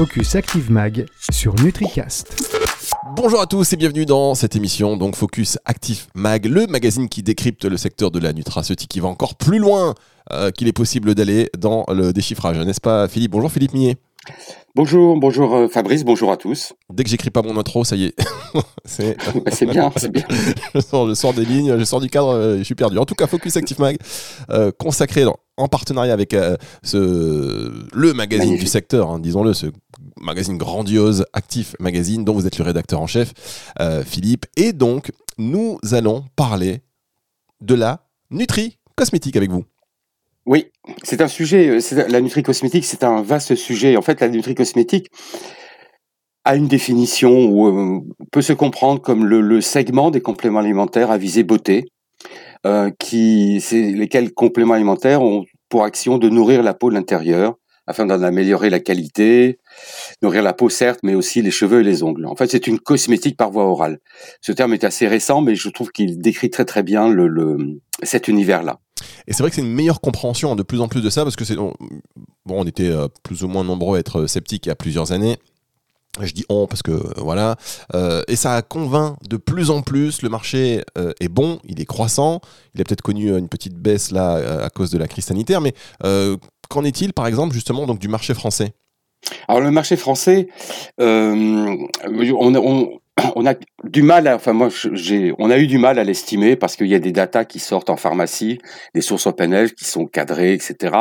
Focus Active Mag sur NutriCast. Bonjour à tous et bienvenue dans cette émission donc Focus Active Mag, le magazine qui décrypte le secteur de la nutraceutique qui va encore plus loin euh, qu'il est possible d'aller dans le déchiffrage, n'est-ce pas Philippe? Bonjour Philippe Millet. Bonjour, bonjour euh, Fabrice, bonjour à tous. Dès que j'écris pas mon intro, ça y est. c'est bien, c'est bien. je, sors, des lignes, je sors du cadre, euh, je suis perdu. En tout cas, Focus Active Mag, euh, consacré en partenariat avec ce, le magazine du secteur, hein, disons-le, ce magazine grandiose, Actif Magazine, dont vous êtes le rédacteur en chef, Philippe. Et donc, nous allons parler de la Nutri cosmétique avec vous. Oui, c'est un sujet, euh, la nutri-cosmétique, c'est un vaste sujet. En fait, la nutri-cosmétique a une définition où euh, peut se comprendre comme le, segment des compléments alimentaires à visée beauté, euh, qui, lesquels compléments alimentaires ont pour action de nourrir la peau de l'intérieur afin d'en améliorer la qualité, nourrir la peau certes, mais aussi les cheveux et les ongles. En fait, c'est une cosmétique par voie orale. Ce terme est assez récent, mais je trouve qu'il décrit très très bien le cet univers-là. Et c'est vrai que c'est une meilleure compréhension de plus en plus de ça, parce que c'est bon, on était euh, plus ou moins nombreux à être sceptiques il y a plusieurs années. Je dis on parce que euh, voilà, euh, et ça convainc de plus en plus. Le marché est bon, il est croissant. Il a peut-être connu une petite baisse là à cause de la crise sanitaire, mais qu'en est-il par exemple justement donc du marché français? Alors le marché français, on, a du mal, enfin moi j'ai, on a eu du mal à l'estimer parce qu'il y a des datas qui sortent en pharmacie, des sources OpenEdge qui sont cadrées, etc.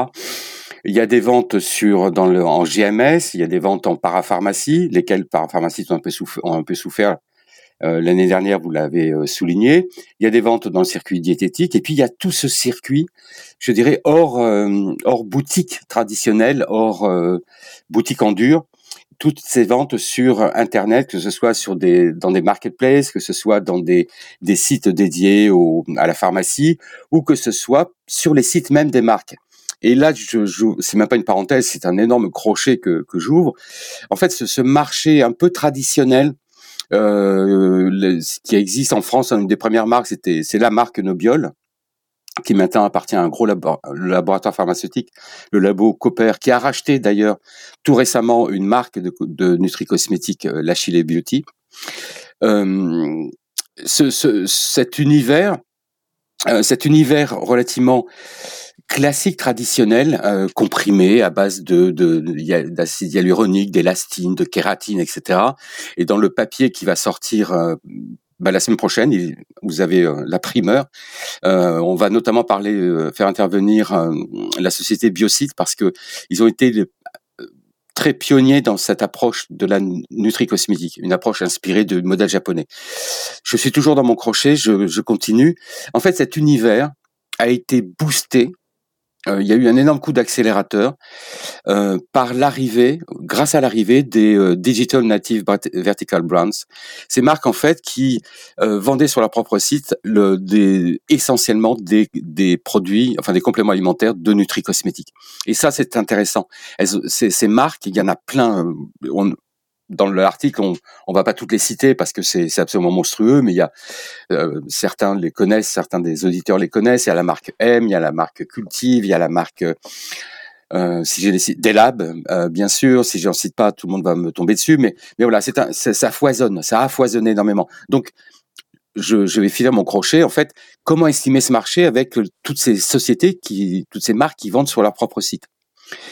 Il y a des ventes sur dans le en GMS, il y a des ventes en parapharmacie, lesquelles parapharmacie ont un peu souffert, ont un peu souffert euh, l'année dernière, vous l'avez euh, souligné. Il y a des ventes dans le circuit diététique, et puis il y a tout ce circuit, je dirais hors euh, hors boutique traditionnelle, hors boutique en dur, toutes ces ventes sur Internet, que ce soit sur des, dans des marketplaces, que ce soit dans des, des sites dédiés au, à la pharmacie, ou que ce soit sur les sites même des marques. Et là, je, je c'est même pas une parenthèse, c'est un énorme crochet que, que j'ouvre. En fait, ce, ce, marché un peu traditionnel euh, qui existe en France, une des premières marques, c'était c'est la marque Nobiol, qui maintenant appartient à un gros laboratoire pharmaceutique, le labo Cooper, qui a racheté d'ailleurs tout récemment une marque de, de nutri-cosmétique, euh, l'Achille Beauty. Euh, ce, cet univers, euh, cet univers relativement classique traditionnel, euh, comprimé à base de d'acide hyaluronique, d'élastine, de kératine, etc. Et dans le papier qui va sortir euh, bah, la semaine prochaine, vous avez euh, la primeur. Euh, on va notamment parler, faire intervenir la société Biocide parce que ils ont été très pionniers dans cette approche de la nutri-cosmétique, une approche inspirée du modèle japonais. Je suis toujours dans mon crochet, je, je continue. En fait, cet univers a été boosté il y a eu un énorme coup d'accélérateur euh, par l'arrivée, grâce à l'arrivée des euh, Digital Native Vertical Brands. Ces marques en fait qui vendaient sur leur propre site le, des, essentiellement des, des produits, enfin des compléments alimentaires de nutri-cosmétiques. Et ça c'est intéressant. Ces, ces marques, il y en a plein. Dans l'article, on on va pas toutes les citer parce que c'est absolument monstrueux, mais il y a euh, certains les connaissent, certains des auditeurs les connaissent. Il y a la marque M, il y a la marque Cultive, il y a la marque euh, si j'ai Delab, euh, bien sûr. Si j'en cite pas, tout le monde va me tomber dessus. Mais voilà, c'est ça foisonne, ça a foisonné énormément. Donc je, vais filer mon crochet. En fait, comment estimer ce marché avec toutes ces sociétés qui, toutes ces marques qui vendent sur leur propre site?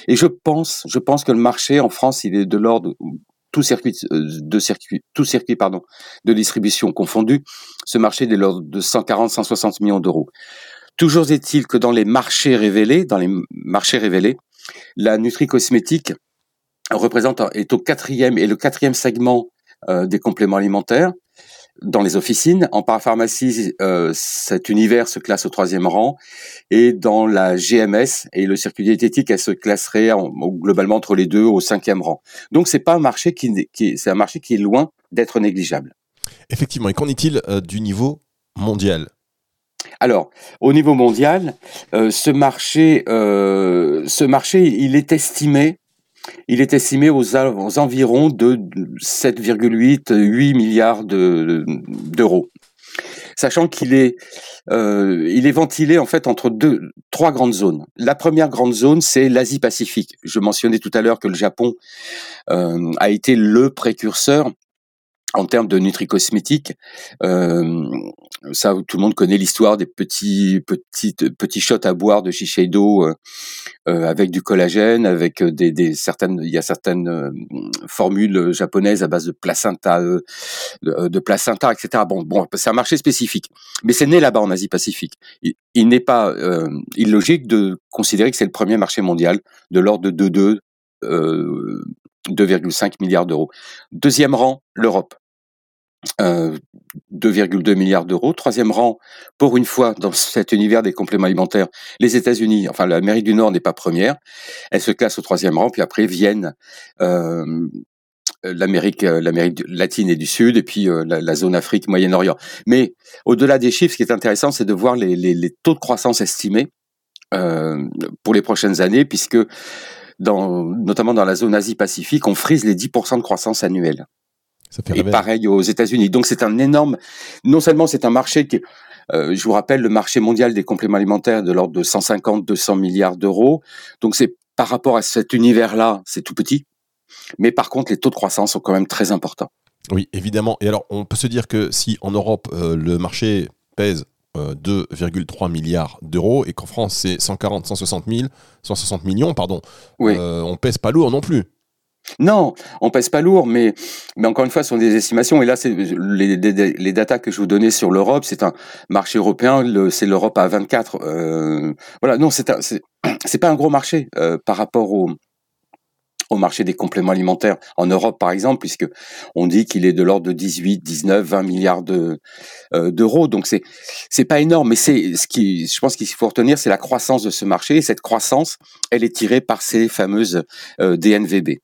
Et je pense, je pense que le marché en France, il est de l'ordre tout circuit euh, de circuit, tout circuit pardon, de distribution confondu, ce marché est de l'ordre de 140-160 millions d'euros. Toujours est-il que dans les marchés révélés, dans les marchés révélés, la nutri-cosmétique représente est au quatrième et le quatrième segment euh, des compléments alimentaires dans les officines. En parapharmacie, euh, cet univers se classe au troisième rang. Et dans la GMS et le circuit diététique, elle se classerait globalement entre les deux au cinquième rang. Donc c'est pas un marché qui, qui c'est un marché qui est loin d'être négligeable. Effectivement. Et qu'en est-il euh, du niveau mondial? Alors, au niveau mondial, euh, ce marché, euh, ce marché, il est estimé il est estimé aux, environs de 7,8 8 milliards d'euros. sachant qu'il est, euh, est ventilé en fait entre deux, trois grandes zones. La première grande zone, c'est l'Asie-Pacifique. Je mentionnais tout à l'heure que le Japon euh, a été le précurseur en termes de nutricosmétiques, euh, ça tout le monde connaît l'histoire des petits petits petits shots à boire de Shiseido euh, euh, avec du collagène, avec des, des, certaines il y a certaines euh, formules japonaises à base de placenta de, de, placenta etc. Bon bon c'est un marché spécifique, mais c'est né là-bas en Asie Pacifique. Il, il n'est pas illogique de considérer que c'est le premier marché mondial de l'ordre de 2,2 2,5 milliards d'euros. Deuxième rang, l'Europe. 2,2 milliards d'euros. Troisième rang, pour une fois, dans cet univers des compléments alimentaires, les États-Unis, enfin l'Amérique du Nord n'est pas première, elle se classe au troisième rang, puis après viennent euh, l'Amérique, l'Amérique latine et du Sud, et puis la, zone Afrique, Moyen-Orient. Mais au-delà des chiffres, ce qui est intéressant, c'est de voir les, taux de croissance estimés euh, pour les prochaines années, puisque dans, notamment dans la zone Asie-Pacifique, on frise les 10% de croissance annuelle. et pareil aux États-Unis. Donc c'est un énorme. Non seulement c'est un marché qui, euh, je vous rappelle, le marché mondial des compléments alimentaires de l'ordre de 150-200 milliards d'euros. Donc c'est par rapport à cet univers-là, c'est tout petit. Mais par contre, les taux de croissance sont quand même très importants. Oui, évidemment. Et alors, on peut se dire que si en Europe euh, le marché pèse 2,3 euh, milliards d'euros et qu'en France c'est 140, 160 000, 160 millions, pardon. Oui. Euh, on pèse pas lourd non plus. Non, on pèse pas lourd, mais, mais encore une fois, ce sont des estimations. Et là, c'est les, les, les datas que je vous donnais sur l'Europe, c'est un marché européen, c'est l'Europe à 24. Euh, voilà, non, c'est c'est pas un gros marché euh, par rapport au, au marché des compléments alimentaires en Europe, par exemple, puisque on dit qu'il est de l'ordre de 18, 19, 20 milliards de euh, d'euros. Donc c'est c'est pas énorme, mais c'est ce qui, je pense qu'il faut retenir, c'est la croissance de ce marché. Et cette croissance, elle est tirée par ces fameuses euh, DNVB.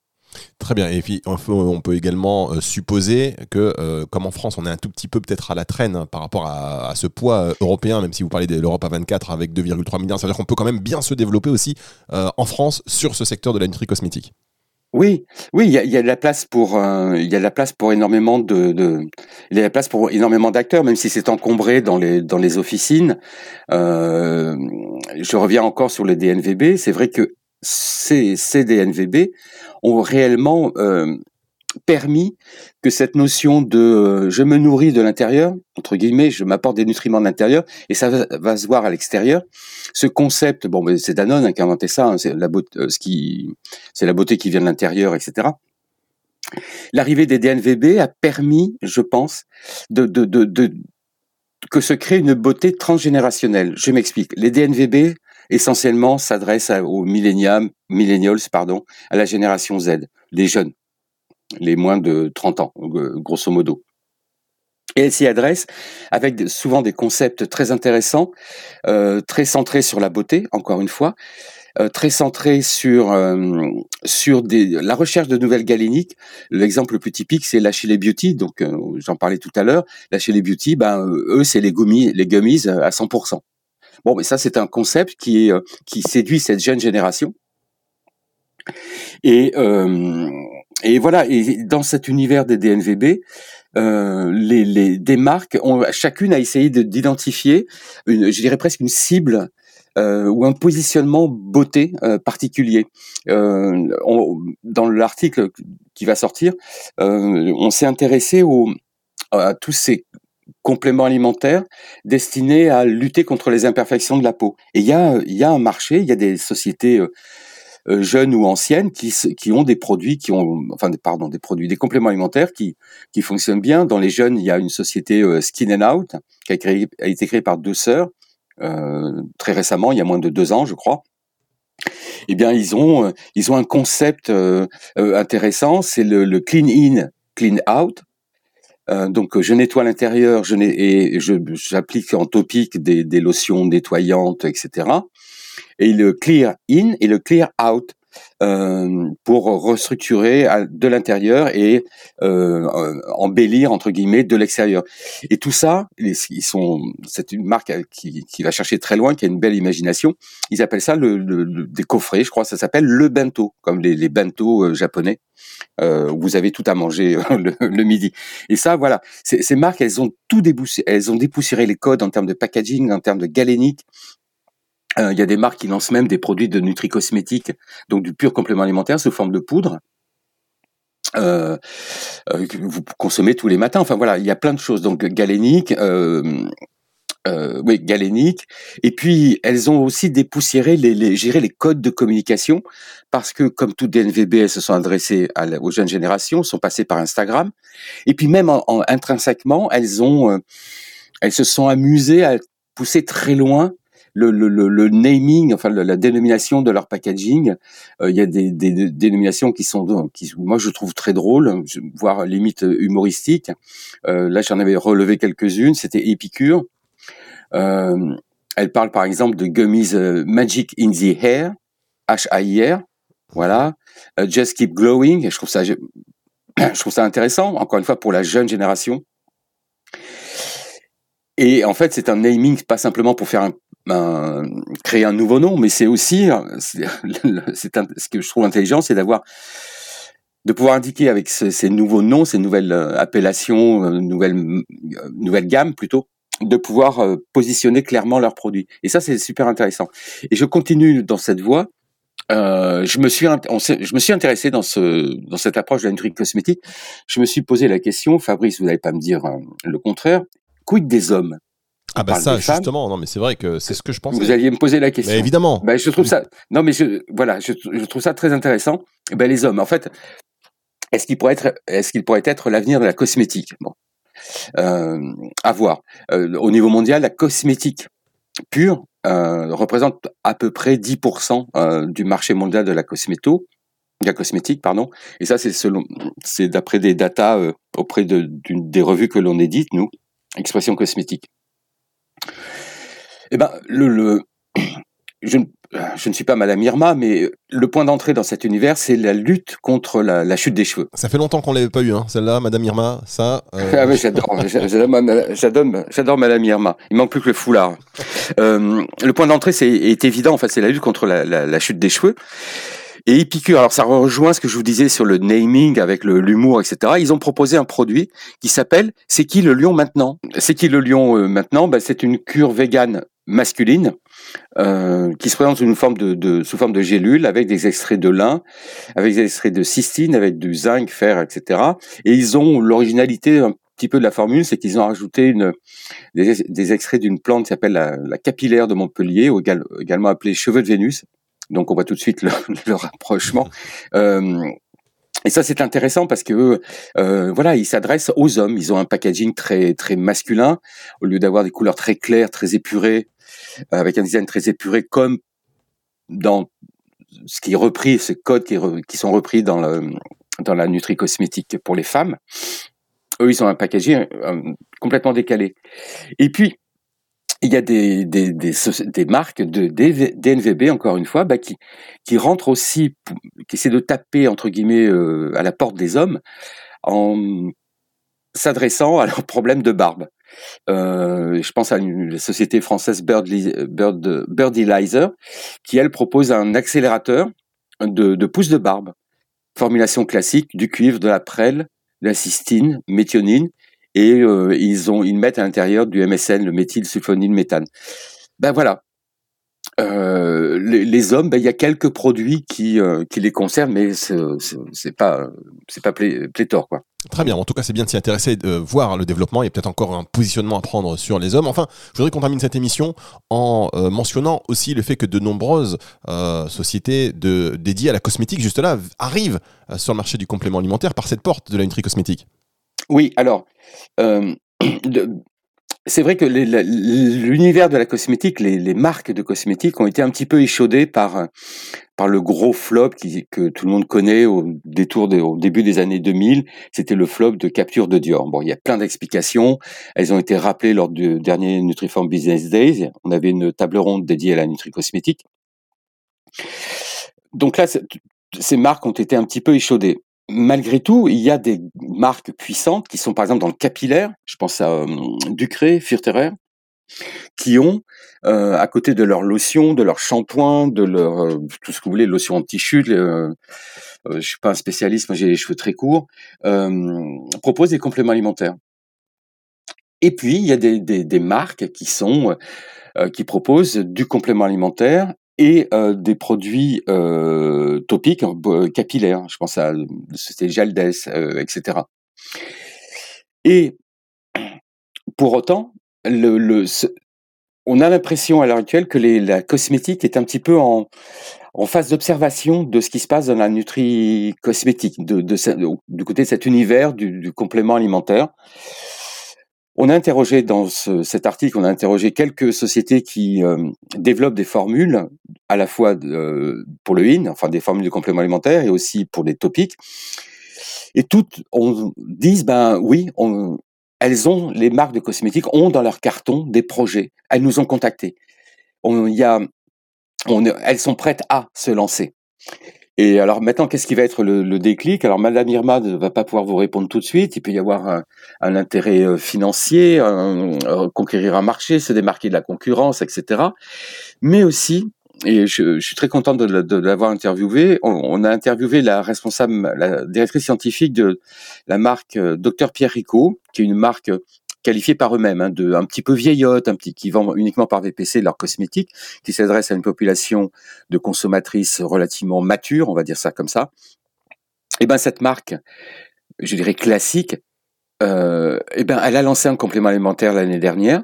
Très bien. Et puis, on peut, également euh, supposer que, comme en France, on est un tout petit peu peut-être à la traîne hein, par rapport à, ce poids européen, même si vous parlez de l'Europe à 24 avec 2,3 milliards, ça veut dire qu'on peut quand même bien se développer aussi en France sur ce secteur de la nutri-cosmétique. Oui, oui, il y a, y a, de la place pour euh, il y a de la place pour énormément de, de il y a de la place pour énormément d'acteurs, même si c'est encombré dans les dans les officines. Euh, je reviens encore sur les DNVB. C'est vrai que ces, ces DNVB ont réellement euh, permis que cette notion de euh, je me nourris de l'intérieur, entre guillemets, je m'apporte des nutriments de l'intérieur et ça va, se voir à l'extérieur. Ce concept, bon, ben, c'est Danone qui a inventé ça, hein, c'est la beauté, euh, c'est la beauté qui vient de l'intérieur, etc. L'arrivée des DNVB a permis, je pense, de, de, de, de que se crée une beauté transgénérationnelle. Je m'explique. Les DNVB essentiellement s'adressent aux millennials, millennials, pardon, à la génération Z, les jeunes les moins de 30 ans, grosso modo. Et elle s'y adresse avec souvent des concepts très intéressants, euh, très centrés sur la beauté, encore une fois, euh, très centrés sur euh, sur la recherche de nouvelles galéniques. L'exemple le plus typique, c'est l'Achille Beauty. Donc, j'en parlais tout à l'heure. l'Achille Beauty, ben eux, c'est les gummies, les à 100%. Bon, mais ça, c'est un concept qui qui séduit cette jeune génération. Et et voilà, et dans cet univers des DNVB, euh, les, les, des marques, ont, chacune a essayé d'identifier, une, je dirais presque une cible euh, ou un positionnement beauté euh, particulier. Euh, on, dans l'article qui va sortir, euh, on s'est intéressé au, à tous ces compléments alimentaires destinés à lutter contre les imperfections de la peau. Et il y a, y a un marché, il y a des sociétés euh, jeunes ou anciennes qui, qui ont des produits qui ont enfin pardon des produits des compléments alimentaires qui qui fonctionnent bien. Dans les jeunes il y a une société euh, Skin and Out qui a, créé, a été créée par deux sœurs euh, très récemment il y a moins de deux ans je crois. Eh bien ils ont ils ont un concept intéressant c'est le, le, clean in clean out. Donc je nettoie l'intérieur, je et j'applique en topique des, des lotions nettoyantes, etc et le clear in et le clear out. euh, pour restructurer de l'intérieur et euh, embellir entre guillemets de l'extérieur. Et tout ça, ils sont, c'est une marque qui, qui, va chercher très loin, qui a une belle imagination. Ils appellent ça le, le, des coffrets, je crois, ça s'appelle le bento, comme les, les bento japonais. Euh, où vous avez tout à manger le, le, midi. Et ça, voilà, ces marques, elles ont tout déboussé, elles ont dépoussiéré les codes en termes de packaging, en termes de galénique, euh, il y a des marques qui lancent même des produits de nutri-cosmétiques, donc du pur complément alimentaire sous forme de poudre. Euh, euh, que vous consommez tous les matins. Enfin voilà, il y a plein de choses. Donc galénique, euh, euh, oui, galénique. Et puis elles ont aussi dépoussiéré les, les, les codes de communication parce que comme toutes DNVB, elles se sont adressées aux jeunes générations, sont passées par Instagram. Et puis même en, intrinsèquement, elles ont, elles se sont amusées à pousser très loin le, le, le, naming, enfin la dénomination de leur packaging. Euh, il y a des, des, dénominations qui sont, qui, moi je trouve très drôles, voire limite humoristiques. Euh, là j'en avais relevé quelques-unes. C'était Épicure. Euh, elle parle par exemple de gummies euh, Magic in the Hair, H-A-I-R. Voilà. Euh, Just Keep Glowing. Je trouve ça, je, je trouve ça intéressant. Encore une fois pour la jeune génération. Et en fait, c'est un naming pas simplement pour faire un, un, créer un nouveau nom, mais c'est aussi, c'est ce que je trouve intelligent, c'est d'avoir de pouvoir indiquer avec ces, nouveaux noms, ces nouvelles euh, appellations, euh, nouvelles euh, nouvelles gammes plutôt, de pouvoir positionner clairement leurs produits. Et ça, c'est super intéressant. Et je continue dans cette voie. Euh, je me suis, je me suis intéressé dans ce, dans cette approche de la nutri cosmétique. Je me suis posé la question, Fabrice, vous n'allez pas me dire le contraire. Quid des hommes? Ah bah ça justement non mais c'est vrai que c'est ce que je pense. Vous alliez me poser la question. Mais évidemment. Ben, je trouve ça non mais je voilà je, je trouve ça très intéressant. Ben les hommes en fait est-ce qu'il pourrait être est-ce qu'il pourrait être l'avenir de la cosmétique? Bon euh, à voir euh, au niveau mondial la cosmétique pure euh, représente à peu près 10% euh, du marché mondial de la cosméto de la cosmétique pardon et ça c'est selon c'est d'après des datas auprès de des revues que l'on édite nous expression cosmétique eh ben, le, le je, ne, je, ne suis pas Madame Irma, mais le point d'entrée dans cet univers, c'est la lutte contre la, la, chute des cheveux. Ça fait longtemps qu'on l'avait pas eu, hein, celle-là, Madame Irma. Ça. Euh... ah oui, j'adore, j'adore, Madame Irma. Il manque plus que le foulard. Euh, le point d'entrée, c'est est évident. En fait, c'est la lutte contre la, la, la chute des cheveux. Et Epicure, alors ça rejoint ce que je vous disais sur le naming avec l'humour, etc. Ils ont proposé un produit qui s'appelle C'est qui le lion maintenant? C'est qui le lion euh, maintenant? Ben, C'est une cure végane masculine euh, qui se présente sous une forme de, de, sous forme de gélule avec des extraits de lin, avec des extraits de cystine, avec du zinc, fer, etc. Et ils ont l'originalité un petit peu de la formule, c'est qu'ils ont rajouté une, des, des extraits d'une plante qui s'appelle la, la, capillaire de Montpellier, également appelée cheveux de Vénus, donc on voit tout de suite le, rapprochement. Euh, et ça c'est intéressant parce que euh, voilà, ils s'adressent aux hommes. Ils ont un packaging très très masculin au lieu d'avoir des couleurs très claires, très épurées, euh, avec un design très épuré, comme dans ce qui est repris, ces codes qui, qui sont repris dans dans la nutri cosmétique pour les femmes. Eux, ils ont un packaging complètement décalé. Et puis il y a des, des, des, marques de DNVB, encore une fois, bah, qui, qui rentrent aussi, qui essaient de taper, entre guillemets, euh, à la porte des hommes en s'adressant à leurs problèmes de barbe. Euh, je pense à une société française Birdly, Bird, qui, elle, propose un accélérateur de, de de barbe. Formulation classique, du cuivre, de la prêle, de la cystine, méthionine, et euh, ils ont ils mettent à l'intérieur du MSN, le méthylsulfonyle méthane. Ben voilà. Euh, les, les, hommes, ben, il y a quelques produits qui, euh, qui les concernent, mais c'est pas c'est pas pléthore quoi. Très bien. En tout cas, c'est bien de s'y intéresser, de voir le développement. Il y a peut-être encore un positionnement à prendre sur les hommes. Enfin, je voudrais qu'on termine cette émission en euh, mentionnant aussi le fait que de nombreuses euh, sociétés dédiées à la cosmétique, juste là, arrivent sur le marché du complément alimentaire par cette porte de la nutri cosmétique. Oui, alors, c'est vrai que l'univers de la cosmétique, les, marques de cosmétiques ont été un petit peu échaudées par, le gros flop que tout le monde connaît au, détour au début des années 2000. C'était le flop de capture de Dior. Bon, il y a plein d'explications. Elles ont été rappelées lors du dernier Nutriform Business Days. On avait une table ronde dédiée à la nutri-cosmétique. donc là, ces marques ont été un petit peu échaudées. Malgré tout, il y a des marques puissantes qui sont par exemple dans le capillaire. Je pense à euh, Ducré, Furterer, qui ont, euh, à côté de leur lotion, de leur shampoing, de leur euh, tout ce que vous voulez, lotion anti-chute, euh, je suis pas un spécialiste, moi j'ai les cheveux très courts, proposent des compléments alimentaires. Et puis il y a des, des, des marques qui sont qui proposent du complément alimentaire et des produits topiques capillaires. Je pense à c'était Jaldes, etc. Et pour autant, on a l'impression à l'heure actuelle que la cosmétique est un petit peu en, en phase d'observation de ce qui se passe dans la nutri-cosmétique, de, de, du côté de cet univers du complément alimentaire. On a interrogé dans ce, cet article, on a interrogé quelques sociétés qui euh, développent des formules à la fois de, pour le IN, enfin des formules de complément alimentaire et aussi pour des topiques. Et toutes on disent ben oui, elles ont, les marques de cosmétiques ont dans leur carton des projets. Elles nous ont contactés. Elles sont prêtes à se lancer. Et alors maintenant, qu'est-ce qui va être le, le, déclic? Alors Madame Irma ne va pas pouvoir vous répondre tout de suite. Il peut y avoir un, un intérêt euh, financier, un, conquérir un marché, se démarquer de la concurrence, etc. Mais aussi, et je, je, suis très content de, de, l'avoir interviewé. On, on, a interviewé la responsable, la directrice scientifique de la marque euh, Dr Pierre Rico, qui est une marque qualifiée par eux-mêmes, hein, de un petit peu vieillotte, qui vend uniquement par VPC leurs cosmétiques, qui s'adresse à une population de consommatrices relativement matures, on va dire ça comme ça. Et eh ben cette marque, je dirais classique, euh, eh ben elle a lancé un complément alimentaire l'année dernière.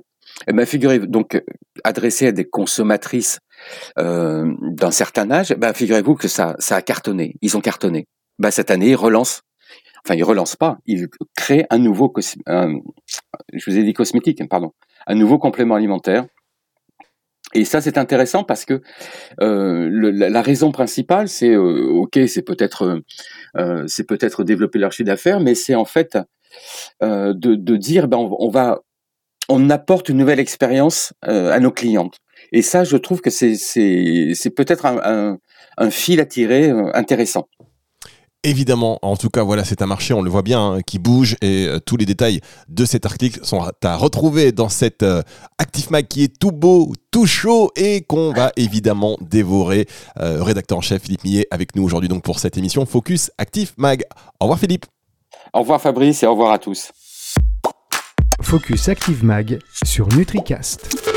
Et eh ben figurez donc adressé à des consommatrices euh, d'un certain âge, ben, figurez-vous que ça, ça a cartonné. Ils ont cartonné. Ben, cette année, ils relancent. Enfin, ils relancent pas. Ils créent un nouveau, je vous ai dit cosmétique, pardon, un nouveau complément alimentaire. Et ça, c'est intéressant parce que euh, la, raison principale, c'est euh, ok, c'est peut-être, euh, c'est peut-être développer leur chiffre d'affaires, mais c'est en fait euh, de, de, dire, ben, on, va, on apporte une nouvelle expérience à nos clientes. Et ça, je trouve que c'est peut-être un, un, un, fil à tirer euh, intéressant. Évidemment, en tout cas, voilà, c'est un marché, on le voit bien, hein, qui bouge et euh, tous les détails de cet article sont à retrouver dans cet euh, Active Mag qui est tout beau, tout chaud et qu'on va évidemment dévorer. rédacteur en chef Philippe Millet avec nous aujourd'hui donc pour cette émission Focus Active Mag. Au revoir Philippe. Au revoir Fabrice et au revoir à tous. Focus Active Mag sur NutriCast.